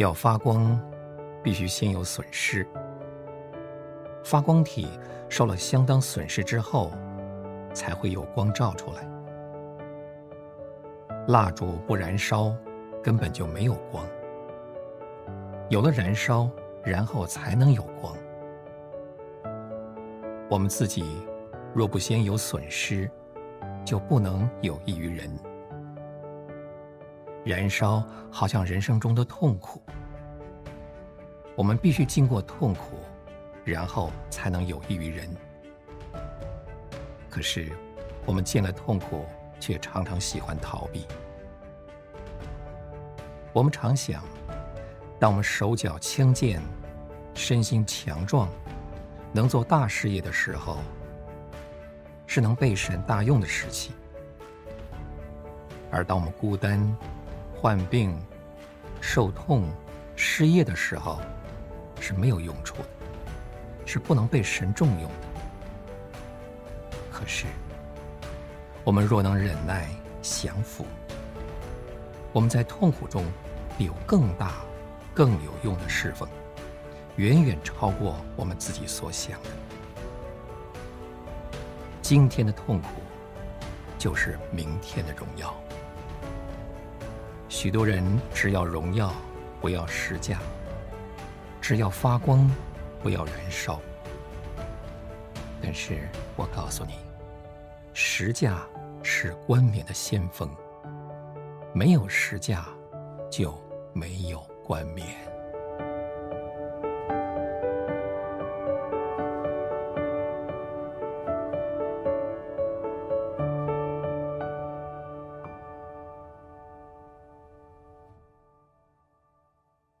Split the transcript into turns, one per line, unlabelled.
要发光，必须先有损失。发光体受了相当损失之后，才会有光照出来。蜡烛不燃烧，根本就没有光。有了燃烧，然后才能有光。我们自己若不先有损失，就不能有益于人。燃烧好像人生中的痛苦，我们必须经过痛苦，然后才能有益于人。可是，我们见了痛苦，却常常喜欢逃避。我们常想，当我们手脚轻健、身心强壮，能做大事业的时候，是能被神大用的时期；而当我们孤单、患病、受痛、失业的时候，是没有用处的，是不能被神重用的。可是，我们若能忍耐、降服，我们在痛苦中必有更大、更有用的侍奉，远远超过我们自己所想的。今天的痛苦，就是明天的荣耀。许多人只要荣耀，不要十架；只要发光，不要燃烧。但是我告诉你，十架是冠冕的先锋，没有十架，就没有冠冕。